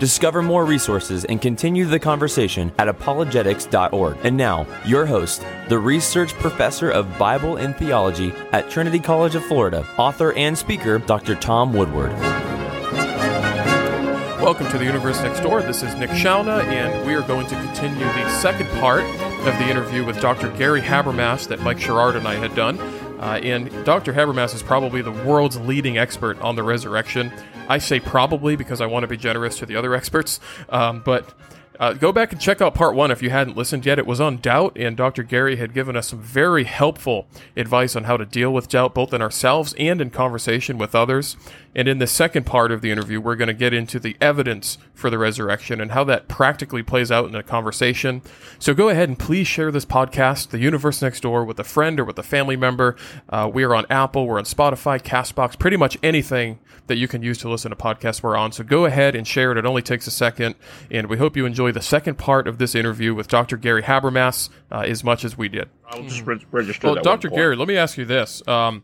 Discover more resources and continue the conversation at apologetics.org. And now, your host, the research professor of Bible and theology at Trinity College of Florida, author and speaker, Dr. Tom Woodward. Welcome to the Universe Next Door. This is Nick Shalna, and we are going to continue the second part of the interview with Dr. Gary Habermas that Mike Sherrard and I had done. Uh, and Dr. Habermas is probably the world's leading expert on the resurrection. I say probably because I want to be generous to the other experts, um, but uh, go back and check out part one if you hadn't listened yet. It was on doubt, and Dr. Gary had given us some very helpful advice on how to deal with doubt, both in ourselves and in conversation with others. And in the second part of the interview, we're going to get into the evidence for the resurrection and how that practically plays out in a conversation. So go ahead and please share this podcast, The Universe Next Door, with a friend or with a family member. Uh, we are on Apple, we're on Spotify, Castbox, pretty much anything that you can use to listen to podcasts we're on. So go ahead and share it. It only takes a second. And we hope you enjoy the second part of this interview with Dr. Gary Habermas uh, as much as we did. I'll just re- register. Well, Dr. Gary, let me ask you this. Um,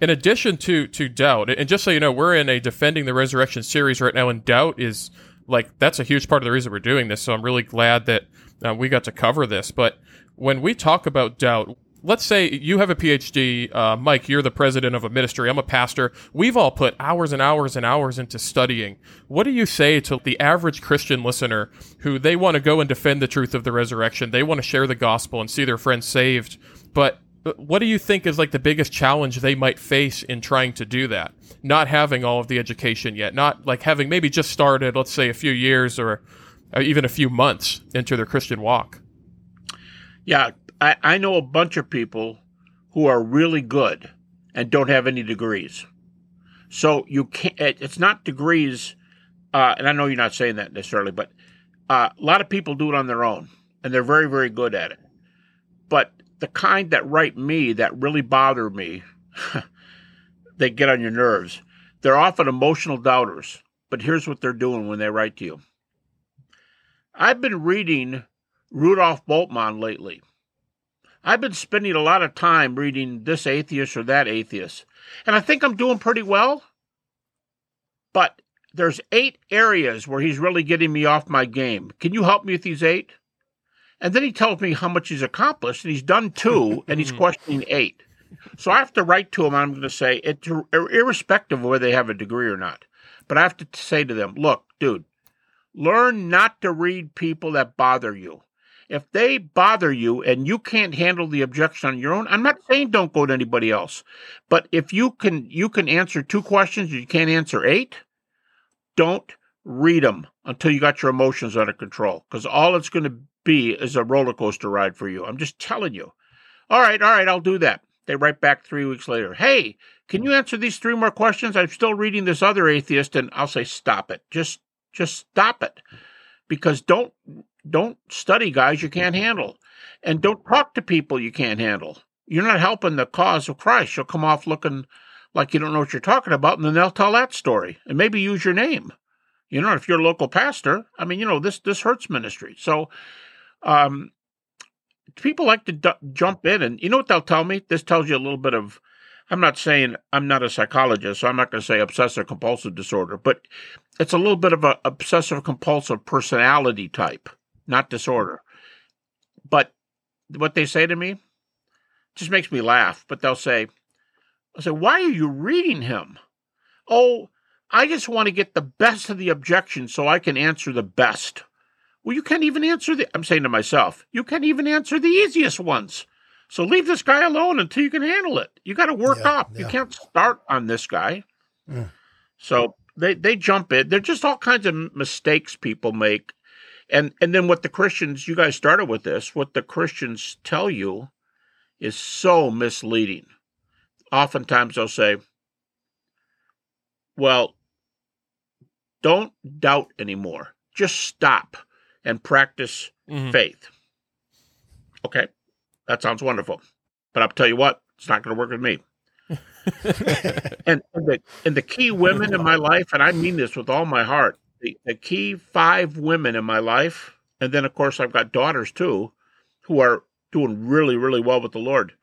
in addition to to doubt, and just so you know, we're in a defending the resurrection series right now, and doubt is like that's a huge part of the reason we're doing this. So I'm really glad that uh, we got to cover this. But when we talk about doubt, let's say you have a PhD, uh, Mike, you're the president of a ministry, I'm a pastor. We've all put hours and hours and hours into studying. What do you say to the average Christian listener who they want to go and defend the truth of the resurrection? They want to share the gospel and see their friends saved. But what do you think is like the biggest challenge they might face in trying to do that? Not having all of the education yet, not like having maybe just started, let's say, a few years or even a few months into their Christian walk. Yeah, I, I know a bunch of people who are really good and don't have any degrees. So you can't. It's not degrees, uh, and I know you're not saying that necessarily, but uh, a lot of people do it on their own, and they're very, very good at it. But the kind that write me that really bother me, they get on your nerves. They're often emotional doubters, but here's what they're doing when they write to you. I've been reading Rudolf Bultmann lately. I've been spending a lot of time reading this atheist or that atheist, and I think I'm doing pretty well. But there's eight areas where he's really getting me off my game. Can you help me with these eight? And then he tells me how much he's accomplished, and he's done two, and he's questioning eight. So I have to write to him. I'm going to say, it, irrespective of whether they have a degree or not, but I have to say to them, look, dude, learn not to read people that bother you. If they bother you and you can't handle the objection on your own, I'm not saying don't go to anybody else, but if you can, you can answer two questions, you can't answer eight. Don't read them until you got your emotions under control, because all it's going to be is a roller coaster ride for you. I'm just telling you. All right, all right, I'll do that. They write back three weeks later. Hey, can you answer these three more questions? I'm still reading this other atheist, and I'll say, stop it. Just, just stop it, because don't, don't study guys you can't handle, and don't talk to people you can't handle. You're not helping the cause of Christ. You'll come off looking like you don't know what you're talking about, and then they'll tell that story and maybe use your name. You know, if you're a local pastor, I mean, you know, this this hurts ministry. So um, people like to d- jump in, and you know what they'll tell me? This tells you a little bit of. I'm not saying I'm not a psychologist, so I'm not going to say obsessive compulsive disorder, but it's a little bit of a obsessive compulsive personality type, not disorder. But what they say to me just makes me laugh. But they'll say, "I say, why are you reading him?" Oh, I just want to get the best of the objection so I can answer the best. Well, you can't even answer the, I'm saying to myself, you can't even answer the easiest ones. So leave this guy alone until you can handle it. You got to work Yeah, up. yeah. You can't start on this guy. So they, they jump in. They're just all kinds of mistakes people make. And, and then what the Christians, you guys started with this, what the Christians tell you is so misleading. Oftentimes they'll say, well, don't doubt anymore. Just stop and practice Mhm. faith. Okay, that sounds wonderful. But I'll tell you what, It's not going to work with me. and, and, the, and the key women in my life, and I mean this with all my heart, the, the key five women in my life, and then of course I've got daughters too, who are doing really, really well with the Lord.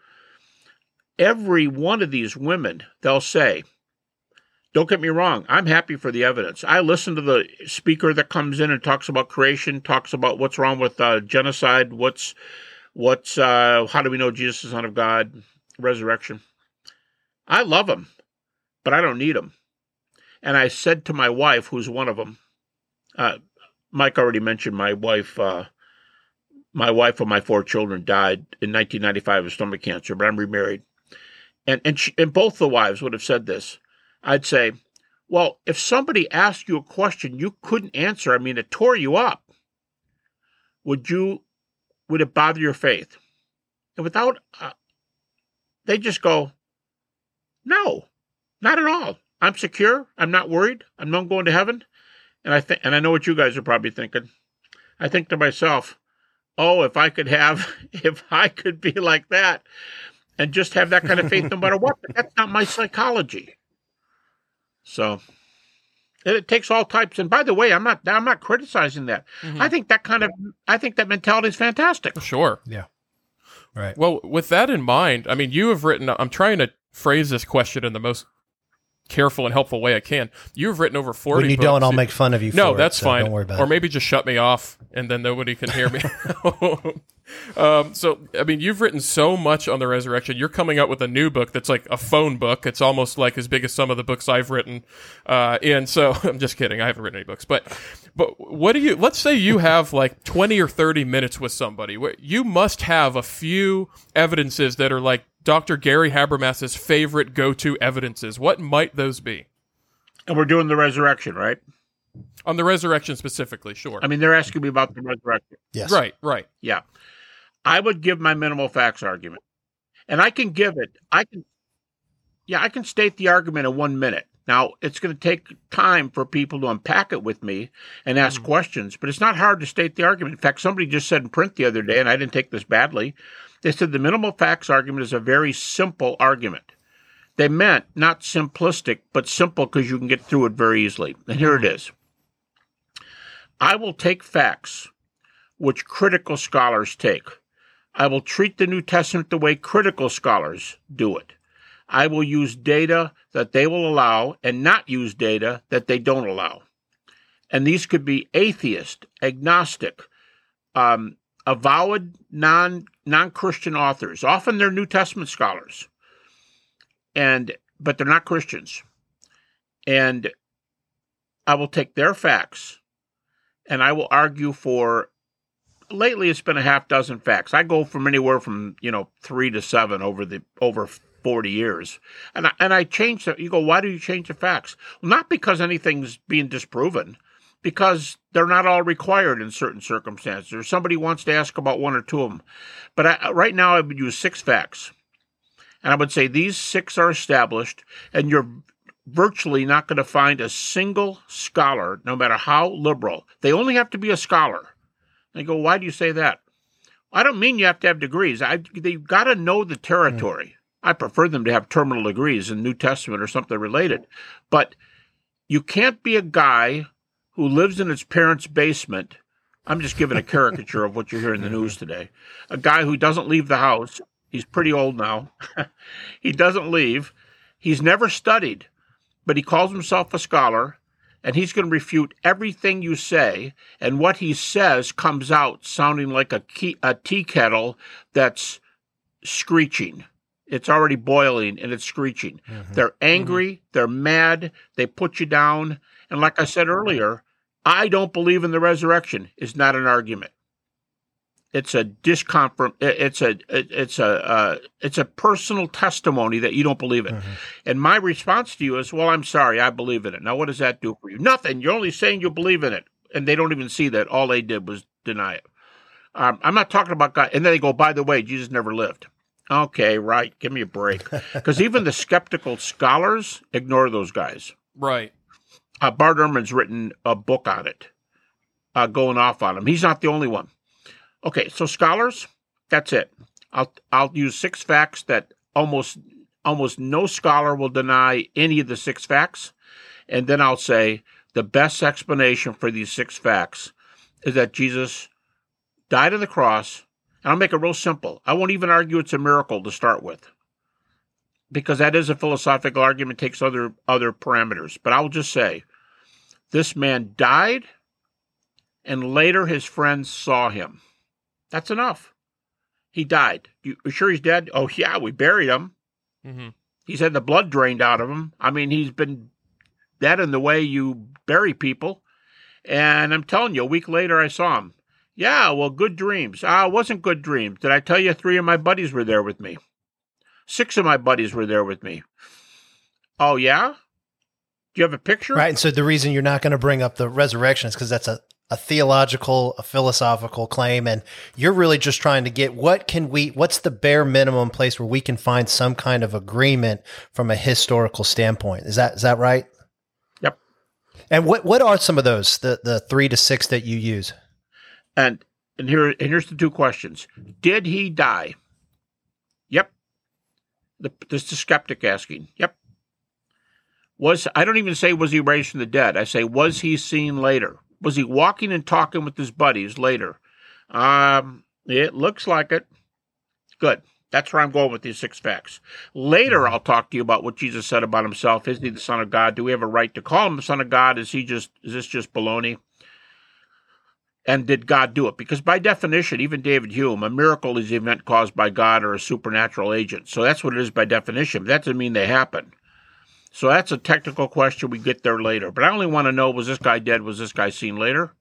Every one of these women, they'll say, don't get me wrong, I'm happy for the evidence. I listen to the speaker that comes in and talks about creation, talks about what's wrong with uh, genocide, what's what's uh, how do we know Jesus is Son of God, resurrection. I love them, but I don't need them. And I said to my wife, who's one of them, uh, Mike already mentioned my wife. Uh, my wife and my four children died in 1995 of stomach cancer, but I'm remarried. And and she, and both the wives would have said this. I'd say, well, if somebody asked you a question you couldn't answer, I mean, it tore you up. Would you? Would it bother your faith? And without, uh, they just go, no, not at all. I'm secure. I'm not worried. I'm not going to heaven. And I think, and I know what you guys are probably thinking. I think to myself, oh, if I could have, if I could be like that and just have that kind of faith no matter what, but that's not my psychology. So it takes all types. And by the way, I'm not, I'm not criticizing that. Mm-hmm. I think that kind of, I think that mentality is fantastic. Sure. Yeah. Right. Well, with that in mind, I mean, you have written, I'm trying to phrase this question in the most careful and helpful way I can. You've written over 40 When you books. don't, I'll make fun of you No, for that's it, so fine. Don't worry about it. or it. maybe just shut me off and then nobody can hear me. um, so, I mean, you've written so much on the resurrection. You're coming out with a new book that's like a phone book. It's almost like as big as some of the books I've written. Uh, and so I'm just kidding. I haven't written any books, but, but what do you, let's say you have like 20 or 30 minutes with somebody you must have a few evidences that are like Dr. Gary Habermas's favorite go-to evidences. What might those be? And we're doing the resurrection, right? On the resurrection specifically, sure. I mean, they're asking me about the resurrection. yes. Right, right. Yeah. I would give my minimal facts argument. And I can give it. I can Yeah, I can state the argument in 1 minute. Now, it's going to take time for people to unpack it with me and ask Mm. questions, but it's not hard to state the argument. In fact, somebody just said in print the other day and I didn't take this badly. They said the minimal facts argument is a very simple argument. They meant not simplistic, but simple because you can get through it very easily. And here it is. I will take facts which critical scholars take. I will treat the New Testament the way critical scholars do it. I will use data that they will allow and not use data that they don't allow. And these could be atheist, agnostic, um, avowed non non Christian authors. Often they're New Testament scholars, and but they're not Christians. And I will take their facts, and I will argue for. Lately, it's been a half dozen facts. I go from anywhere from you know three to seven over the over forty years, and I, and I change that. You go, why do you change the facts? Well, not because anything's being disproven because they're not all required in certain circumstances, or somebody wants to ask about one or two of them. But I, right now, I would use six facts, and I would say these six are established, and you're virtually not going to find a single scholar, no matter how liberal. They only have to be a scholar. They go, why do you say that? I don't mean you have to have degrees. I, they've got to know the hmm. territory. I prefer them to have terminal degrees in New Testament or something related. But you can't be a guy who lives in his parents' basement. I'm just giving a caricature of what you hear in the news today. A guy who doesn't leave the house. He's pretty old now. he doesn't leave. He's never studied, but he calls himself a scholar, and he's going to refute everything you say. And what he says comes out sounding like a, key, a tea kettle that's screeching. It's already boiling and it's screeching. Mhm. They're angry, they're mad, they put you down. And like I said earlier, I don't believe in the resurrection is not an argument. It's a discomfort. It's a it's a uh, it's a personal testimony that you don't believe it. Mhm. And my response to you is, well, I'm sorry, I believe in it. Now, what does that do for you? Nothing. You're only saying you believe in it, and they don't even see that. All they did was deny it. Um, I'm not talking about God. And then they go, by the way, Jesus never lived. Okay, right. Give me a break. Because even the skeptical scholars ignore those guys. Right. Uh, Bart Ehrman's written a book on it, uh, going off on him. He's not the only one. Okay, so scholars, that's it. I'll I'll use six facts that almost almost no scholar will deny any of the six facts. And then I'll say the best explanation for these six facts is that Jesus died on the cross. And I'll make it real simple. I won't even argue it's a miracle to start with. Because that is a philosophical argument, takes other other parameters. But I'll just say this man died and later his friends saw him. That's enough. He died. You sure he's dead? Oh yeah, we buried him. Mm-hmm. He's had the blood drained out of him. I mean, he's been dead in the way you bury people. And I'm telling you, a week later I saw him. Yeah, well, good dreams. Ah, it wasn't good dreams. Did I tell you three of my buddies were there with me? Six of my buddies were there with me. Oh yeah? Do you have a picture? Right. And so the reason you're not going to bring up the resurrection is because that's a a theological, a philosophical claim, and you're really just trying to get what can we, what's the bare minimum place where we can find some kind of agreement from a historical standpoint? Is that is that right? Yep. And what what are some of those the the three to six that you use? And and here and here's the two questions: Did he die? Yep. The, this is the skeptic asking. Yep. Was I don't even say was he raised from the dead. I say was he seen later? Was he walking and talking with his buddies later? Um, it looks like it. Good. That's where I'm going with these six facts. Later, I'll talk to you about what Jesus said about himself. Is he the Son of God? Do we have a right to call him the Son of God? Is he just? Is this just baloney? And did God do it? Because by definition, even David Hume, a miracle is an event caused by God or a supernatural agent. So that's what it is by definition. That doesn't mean they happen. So that's a technical question. We get there later. But I only want to know was this guy dead? Was this guy seen later?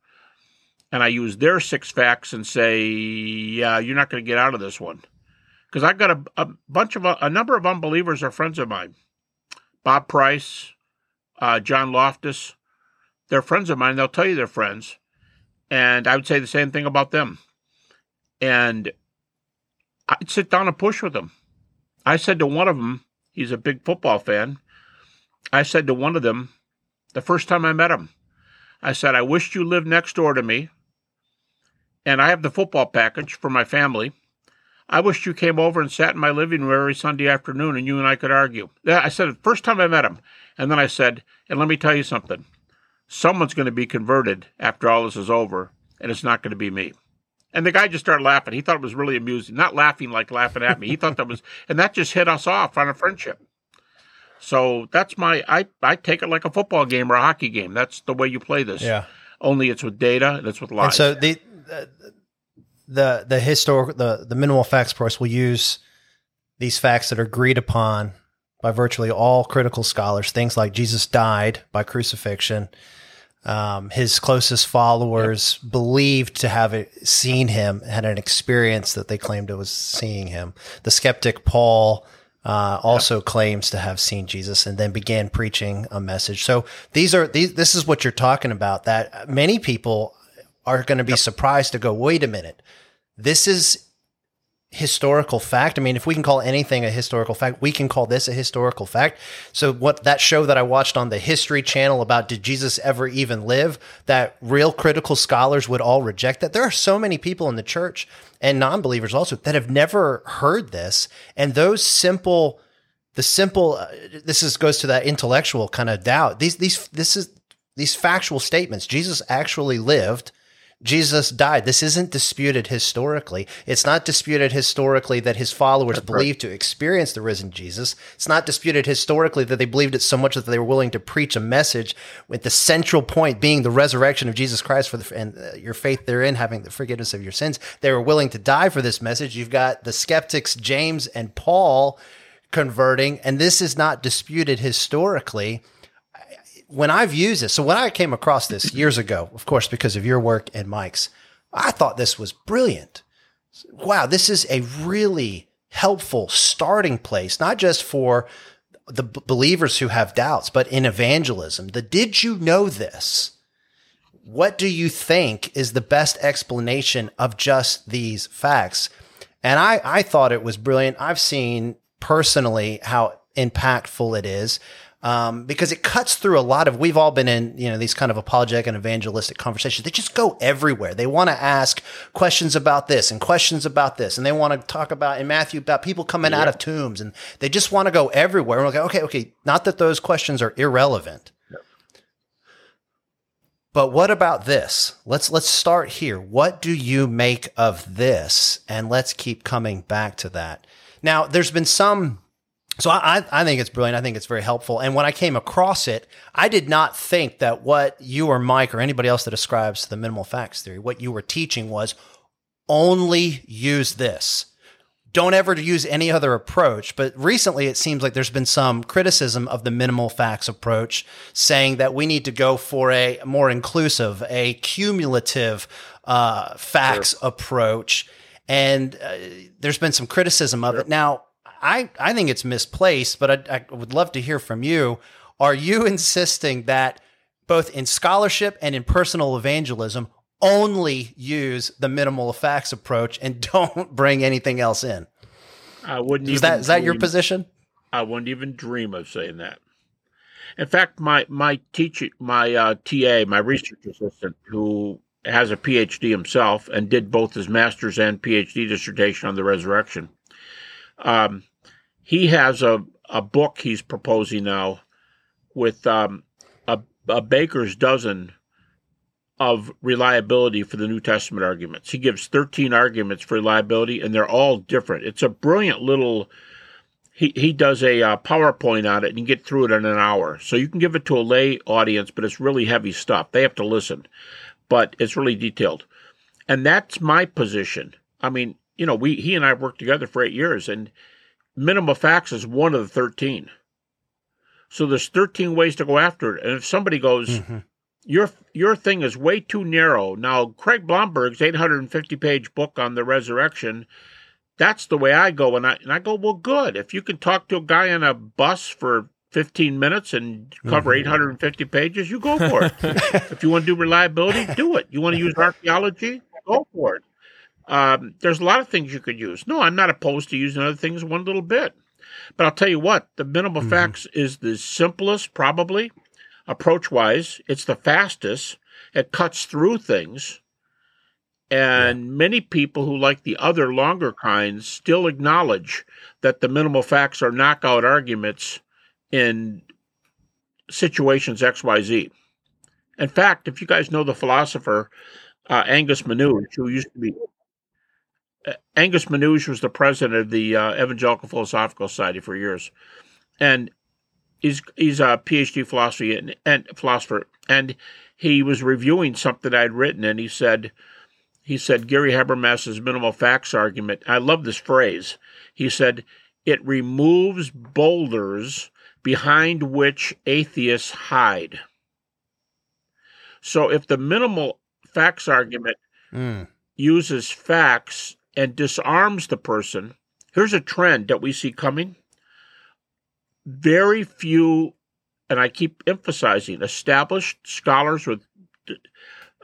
And I use their six facts and say, yeah, you're not going to get out of this one. Because I've got a, a, bunch of, a number of unbelievers are friends of mine. Bob Price, uh, John Loftus, they're friends of mine. They'll tell you they're friends. And I would say the same thing about them. And I'd sit down and push with them. I said to one of them, he's a big football fan. I said to one of them, the first time I met him, I said, I wished you lived next door to me, and I have the football package for my family. I wished you came over and sat in my living room every Sunday afternoon and you and I could argue. I said the first time I met him. And then I said, and let me tell you something. Someone's going to be converted after all this is over, and it's not going to be me. And the guy just started laughing. He thought it was really amusing. Not laughing like laughing at me. He thought that was, and that just hit us off on a friendship. So that's my I I take it like a football game or a hockey game. That's the way you play this. Yeah. Only it's with data and it's with live. And so the the the historic the the minimal facts course will use these facts that are agreed upon by virtually all critical scholars. Things like Jesus died by crucifixion. Um, his closest followers yep. believed to have seen him, had an experience that they claimed it was seeing him. The skeptic Paul uh, also yep. claims to have seen Jesus and then began preaching a message. So these are these. This is what you're talking about. That many people are going to be yep. surprised to go, wait a minute, this is historical fact. I mean, if we can call anything a historical fact, we can call this a historical fact. So what that show that I watched on the History Channel about did Jesus ever even live, that real critical scholars would all reject that. There are so many people in the church and non-believers also that have never heard this and those simple the simple uh, this is goes to that intellectual kind of doubt. These these this is these factual statements. Jesus actually lived Jesus died. This isn't disputed historically. It's not disputed historically that his followers That's believed right. to experience the risen Jesus. It's not disputed historically that they believed it so much that they were willing to preach a message with the central point being the resurrection of Jesus Christ for the, and uh, your faith therein having the forgiveness of your sins. They were willing to die for this message. You've got the skeptics, James and Paul converting, and this is not disputed historically when I've used this, so when I came across this years ago, of course, because of your work and Mike's, I thought this was brilliant. Wow, this is a really helpful starting place, not just for the b- believers who have doubts, but in evangelism. The did you know this? What do you think is the best explanation of just these facts? And I, I thought it was brilliant. I've seen personally how impactful it is. Um, because it cuts through a lot of. We've all been in you know these kind of apologetic and evangelistic conversations. They just go everywhere. They want to ask questions about this and questions about this, and they want to talk about in Matthew about people coming yeah. out of tombs, and they just want to go everywhere. And we're like, okay, okay, not that those questions are irrelevant. But what about this? Let's let's start here. What do you make of this? And let's keep coming back to that. Now, there's been some so I, I think it's brilliant. I think it's very helpful. And when I came across it, I did not think that what you or Mike or anybody else that ascribes to the minimal facts theory, what you were teaching was only use this. Don't ever use any other approach. But recently, it seems like there's been some criticism of the minimal facts approach, saying that we need to go for a more inclusive, a cumulative uh, facts sure. approach. And uh, there's been some criticism of sure. it. Now, I, I think it's misplaced, but I, I would love to hear from you. Are you insisting that both in scholarship and in personal evangelism, only use the minimal facts approach and don't bring anything else in? I wouldn't. Is that is that your position? I wouldn't even dream of saying that. In fact, my my teacher, my uh, TA, my research assistant, who has a PhD himself and did both his master's and PhD dissertation on the resurrection, um, he has a, a book he's proposing now with um, a, a baker's dozen of reliability for the New Testament arguments. He gives 13 arguments for reliability, and they're all different. It's a brilliant little. He, he does a uh, PowerPoint on it and you get through it in an hour. So you can give it to a lay audience, but it's really heavy stuff. They have to listen, but it's really detailed. And that's my position. I mean, you know, we he and I worked together for eight years, and minimum facts is one of the 13. So there's 13 ways to go after it. And if somebody goes, mm-hmm. your your thing is way too narrow. Now, Craig Blomberg's 850 page book on the resurrection, that's the way I go. And I, and I go, well, good. If you can talk to a guy on a bus for 15 minutes and cover mm-hmm. 850 pages, you go for it. if you want to do reliability, do it. You want to use archaeology, go for it. Um, there's a lot of things you could use. No, I'm not opposed to using other things one little bit. But I'll tell you what, the minimal mm-hmm. facts is the simplest, probably, approach wise. It's the fastest. It cuts through things. And yeah. many people who like the other longer kinds still acknowledge that the minimal facts are knockout arguments in situations XYZ. In fact, if you guys know the philosopher uh, Angus Menuge, who used to be Angus Menuge was the president of the uh, Evangelical Philosophical Society for years, and he's he's a PhD philosophy and, and philosopher, and he was reviewing something I'd written, and he said, he said Gary Habermas's minimal facts argument. I love this phrase. He said it removes boulders behind which atheists hide. So if the minimal facts argument mm. uses facts and disarms the person, here's a trend that we see coming. Very few, and I keep emphasizing, established scholars with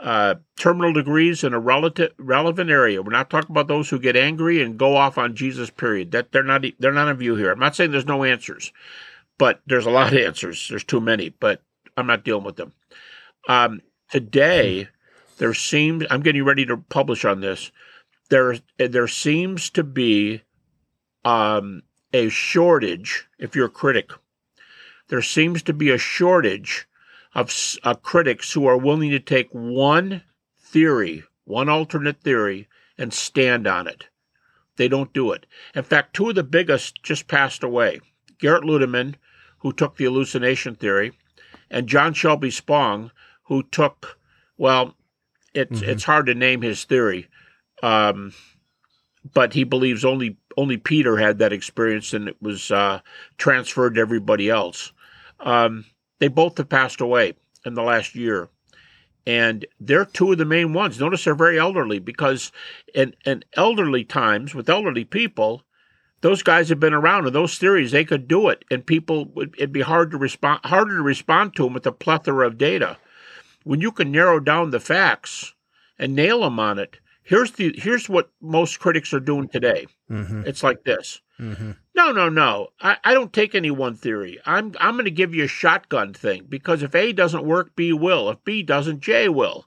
uh, terminal degrees in a relative, relevant area. We're not talking about those who get angry and go off on Jesus. Period. That they're not they're not in view here. I'm not saying there's no answers, but there's a lot of answers. There's too many, but I'm not dealing with them. Um, today, there seems I'm getting ready to publish on this there there seems to be um, a shortage. If you're a critic, there seems to be a shortage of uh, critics who are willing to take one theory, one alternate theory, and stand on it. They don't do it. In fact, two of the biggest just passed away. Gerrit Ludemann, who took the hallucination theory, and John Shelby Spong, who took, well, it's mm-hmm. it's hard to name his theory, um, but he believes only only Peter had that experience, and it was uh, transferred to everybody else. Um, they both have passed away in the last year, and they're two of the main ones. Notice they're very elderly because in, in elderly times with elderly people, those guys have been around, and those theories they could do it, and people would it'd be hard to respond harder to respond to them with a plethora of data. When you can narrow down the facts and nail them on it, Here's the here's what most critics are doing today. Mm-hmm. It's like this. Mm-hmm. No, no, no. I, I don't take any one theory. I'm I'm going to give you a shotgun thing because if A doesn't work, B will. If B doesn't, J will.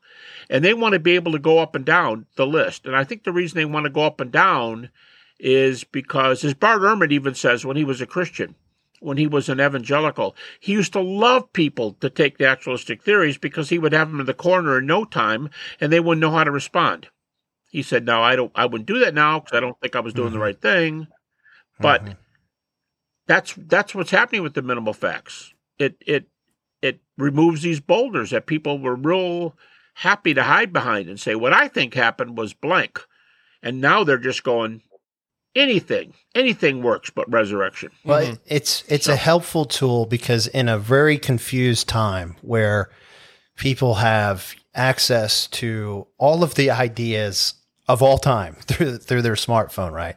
And they want to be able to go up and down the list. And I think the reason they want to go up and down is because, as Bart Ehrman even says when he was a Christian, when he was an evangelical, he used to love people to take naturalistic theories because he would have them in the corner in no time and they wouldn't know how to respond. He said, "No, I don't. I wouldn't do that now because I don't think I was doing mm-hmm. the right thing." But mm-hmm. that's that's what's happening with the minimal facts. It it it removes these boulders that people were real happy to hide behind and say, "What I think happened was blank," and now they're just going, anything anything works but resurrection well mm-hmm. it's it's so. a helpful tool because in a very confused time where people have access to all of the ideas of all time through through their smartphone right?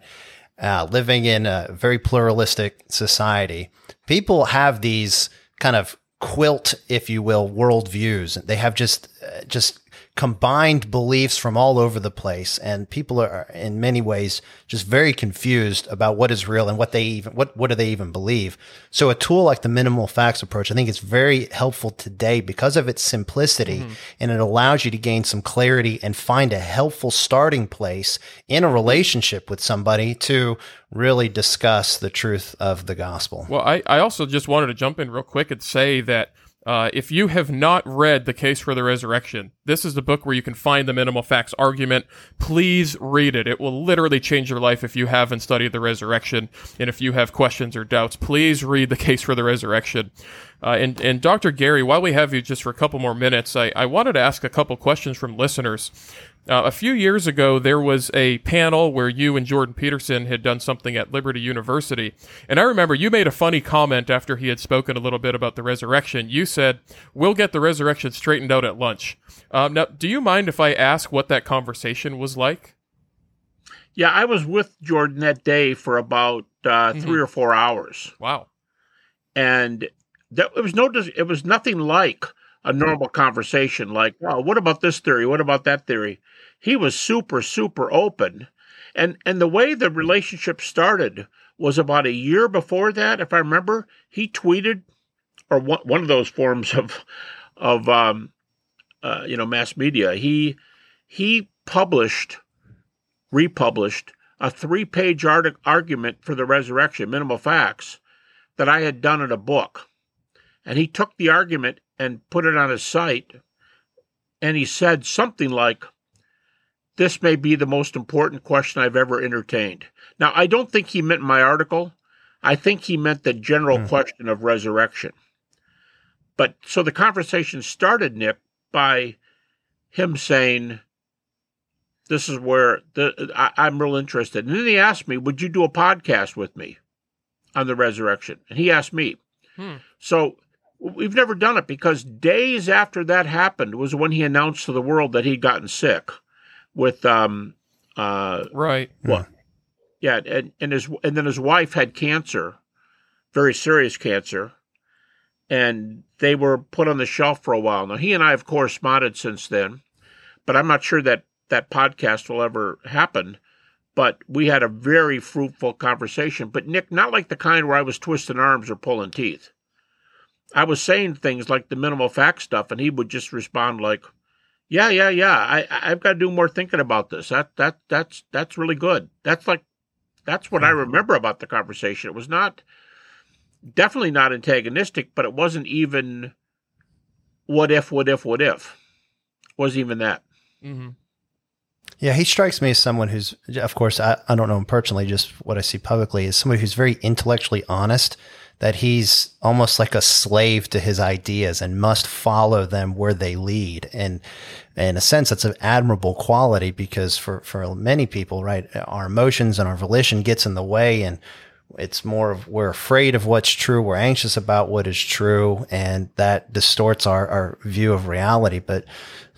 Uh, living in a very pluralistic society. People have these kind of quilt if you will worldviews. They have just uh, just combined beliefs from all over the place and people are in many ways just very confused about what is real and what they even what what do they even believe so a tool like the minimal facts approach i think is very helpful today because of its simplicity mm-hmm. and it allows you to gain some clarity and find a helpful starting place in a relationship with somebody to really discuss the truth of the gospel well i, I also just wanted to jump in real quick and say that uh, if you have not read The Case for the Resurrection, this is the book where you can find the minimal facts argument. Please read it. It will literally change your life if you haven't studied the resurrection. And if you have questions or doubts, please read The Case for the Resurrection. Uh, and, and Dr. Gary, while we have you just for a couple more minutes, I, I wanted to ask a couple questions from listeners. Uh, a few years ago, there was a panel where you and Jordan Peterson had done something at Liberty University. And I remember you made a funny comment after he had spoken a little bit about the resurrection. You said, We'll get the resurrection straightened out at lunch. Um, now, do you mind if I ask what that conversation was like? Yeah, I was with Jordan that day for about uh, mm-hmm. three or four hours. Wow. And that, it was no, it was nothing like a normal conversation like, "Well, what about this theory? What about that theory?" He was super super open. And and the way the relationship started was about a year before that, if I remember, he tweeted or one, one of those forms of of um, uh, you know mass media. He he published republished a three-page art- argument for the resurrection, minimal facts, that I had done in a book. And he took the argument and put it on his site. And he said something like, This may be the most important question I've ever entertained. Now, I don't think he meant my article. I think he meant the general mm. question of resurrection. But so the conversation started, Nick, by him saying, This is where the, I, am real interested. And then he asked me, Would you do a podcast with me on the resurrection? And he asked me. Hmm. So We've never done it because days after that happened was when he announced to the world that he'd gotten sick with um uh right. What? Yeah and, and his and then his wife had cancer very serious cancer and they were put on the shelf for a while. Now he and i have corresponded since then but i'm not sure that that podcast will ever happen but we had a very fruitful conversation. But nick not like the kind where i was twisting arms or pulling teeth I was saying things like the minimal fact stuff, and he would just respond like, "Yeah, yeah, yeah. I I've got to do more thinking about this. That that that's that's really good. That's like that's what I mm-hmm. remember about the conversation. It was not definitely not antagonistic, but it wasn't even what if, what if, what if. Wasn't even that. Mm-hmm. Yeah, he strikes me as someone who's, of course, I, I don't know him personally, just what I see publicly, is somebody who's very intellectually honest that he's almost like a slave to his ideas and must follow them where they lead. And in a sense, that's an admirable quality because for, for many people, right, our emotions and our volition gets in the way and it's more of we're afraid of what's true. We're anxious about what is true, and that distorts our, our view of reality. But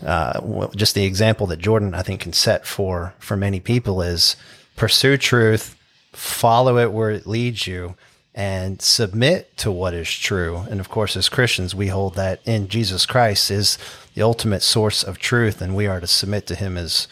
uh, just the example that Jordan, I think, can set for for many people is pursue truth, follow it where it leads you, and submit to what is true. And of course, as Christians, we hold that in Jesus Christ is the ultimate source of truth, and we are to submit to Him as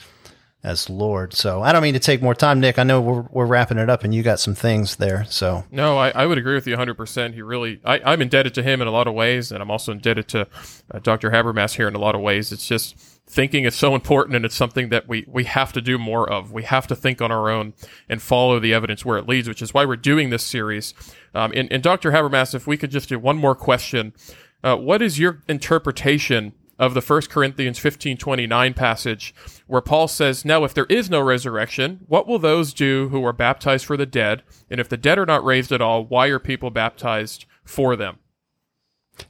as Lord. So I don't mean to take more time, Nick. I know we're, we're wrapping it up and you got some things there. So no, I, I would agree with you 100%. He really, I, I'm indebted to him in a lot of ways, and I'm also indebted to uh, Dr. Habermas here in a lot of ways. It's just thinking is so important and it's something that we, we have to do more of. We have to think on our own and follow the evidence where it leads, which is why we're doing this series. Um, and, and Dr. Habermas, if we could just do one more question, uh, what is your interpretation of the 1 Corinthians 15:29 passage where Paul says, "Now if there is no resurrection, what will those do who are baptized for the dead? And if the dead are not raised at all, why are people baptized for them?"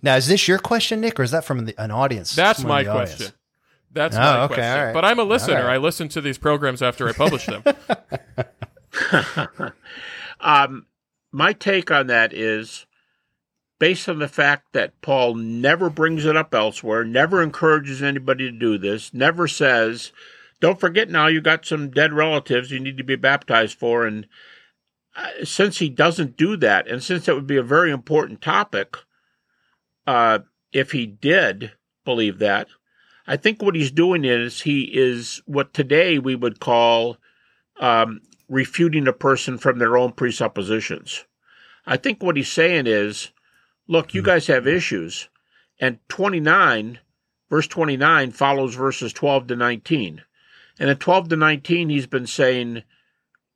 Now, is this your question, Nick, or is that from the, an audience? That's my question. Audience? That's oh, my okay, question. But I'm a listener. Right. I listen to these programs after I publish them. um, my take on that is based on the fact that Paul never brings it up elsewhere, never encourages anybody to do this, never says, don't forget now you got some dead relatives you need to be baptized for. And uh, since he doesn't do that, and since that would be a very important topic, uh, if he did believe that, I think what he's doing is he is what today we would call um, refuting a person from their own presuppositions. I think what he's saying is look, you hmm. guys have issues. And 29, verse 29 follows verses 12 to 19. And in 12 to 19, he's been saying,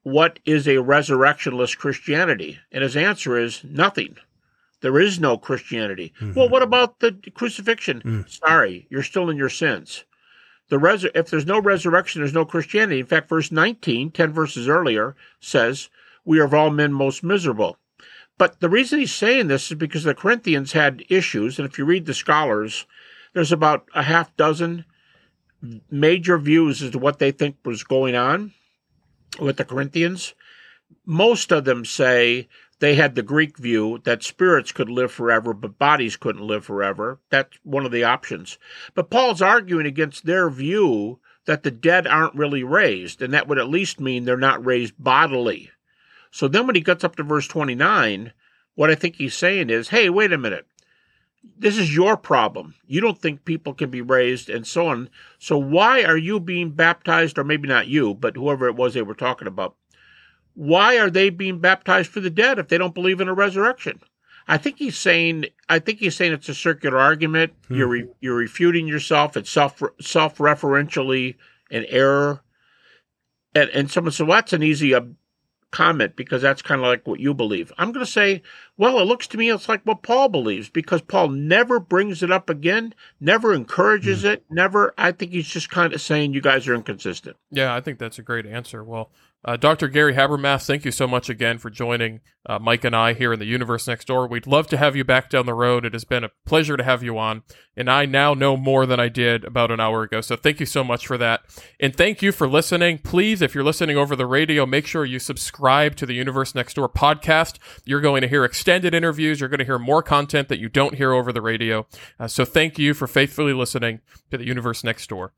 What is a resurrectionless Christianity? And his answer is nothing. There is no Christianity. Mm-hmm. Well, what about the crucifixion? Mm. Sorry, you're still in your sins. The res- if there's no resurrection, there's no Christianity. In fact, verse 19, 10 verses earlier, says, We are of all men most miserable. But the reason he's saying this is because the Corinthians had issues, and if you read the scholars, there's about a half dozen major views as to what they think was going on with the Corinthians. Most of them say they had the Greek view that spirits could live forever, but bodies couldn't live forever. That's one of the options. But Paul's arguing against their view that the dead aren't really raised, and that would at least mean they're not raised bodily. So then when he gets up to verse 29, what I think he's saying is, hey, wait a minute. This is your problem. You don't think people can be raised and so on. So why are you being baptized, or maybe not you, but whoever it was they were talking about? Why are they being baptized for the dead if they don't believe in a resurrection? I think he's saying I think he's saying it's a circular argument. Hmm. You're re, you're refuting yourself. It's self self referentially an error. And and someone said, "Well, that's an easy comment because that's kind of like what you believe. I'm going to say, well, it looks to me it's like what Paul believes because Paul never brings it up again, never encourages mm. it, never. I think he's just kind of saying you guys are inconsistent. Yeah, I think that's a great answer. Well, uh, Dr. Gary Habermas, thank you so much again for joining uh, Mike and I here in the Universe Next Door. We'd love to have you back down the road. It has been a pleasure to have you on, and I now know more than I did about an hour ago. So thank you so much for that. And thank you for listening. Please, if you're listening over the radio, make sure you subscribe to the Universe Next Door podcast. You're going to hear extended interviews. You're going to hear more content that you don't hear over the radio. Uh, so thank you for faithfully listening to the Universe Next Door.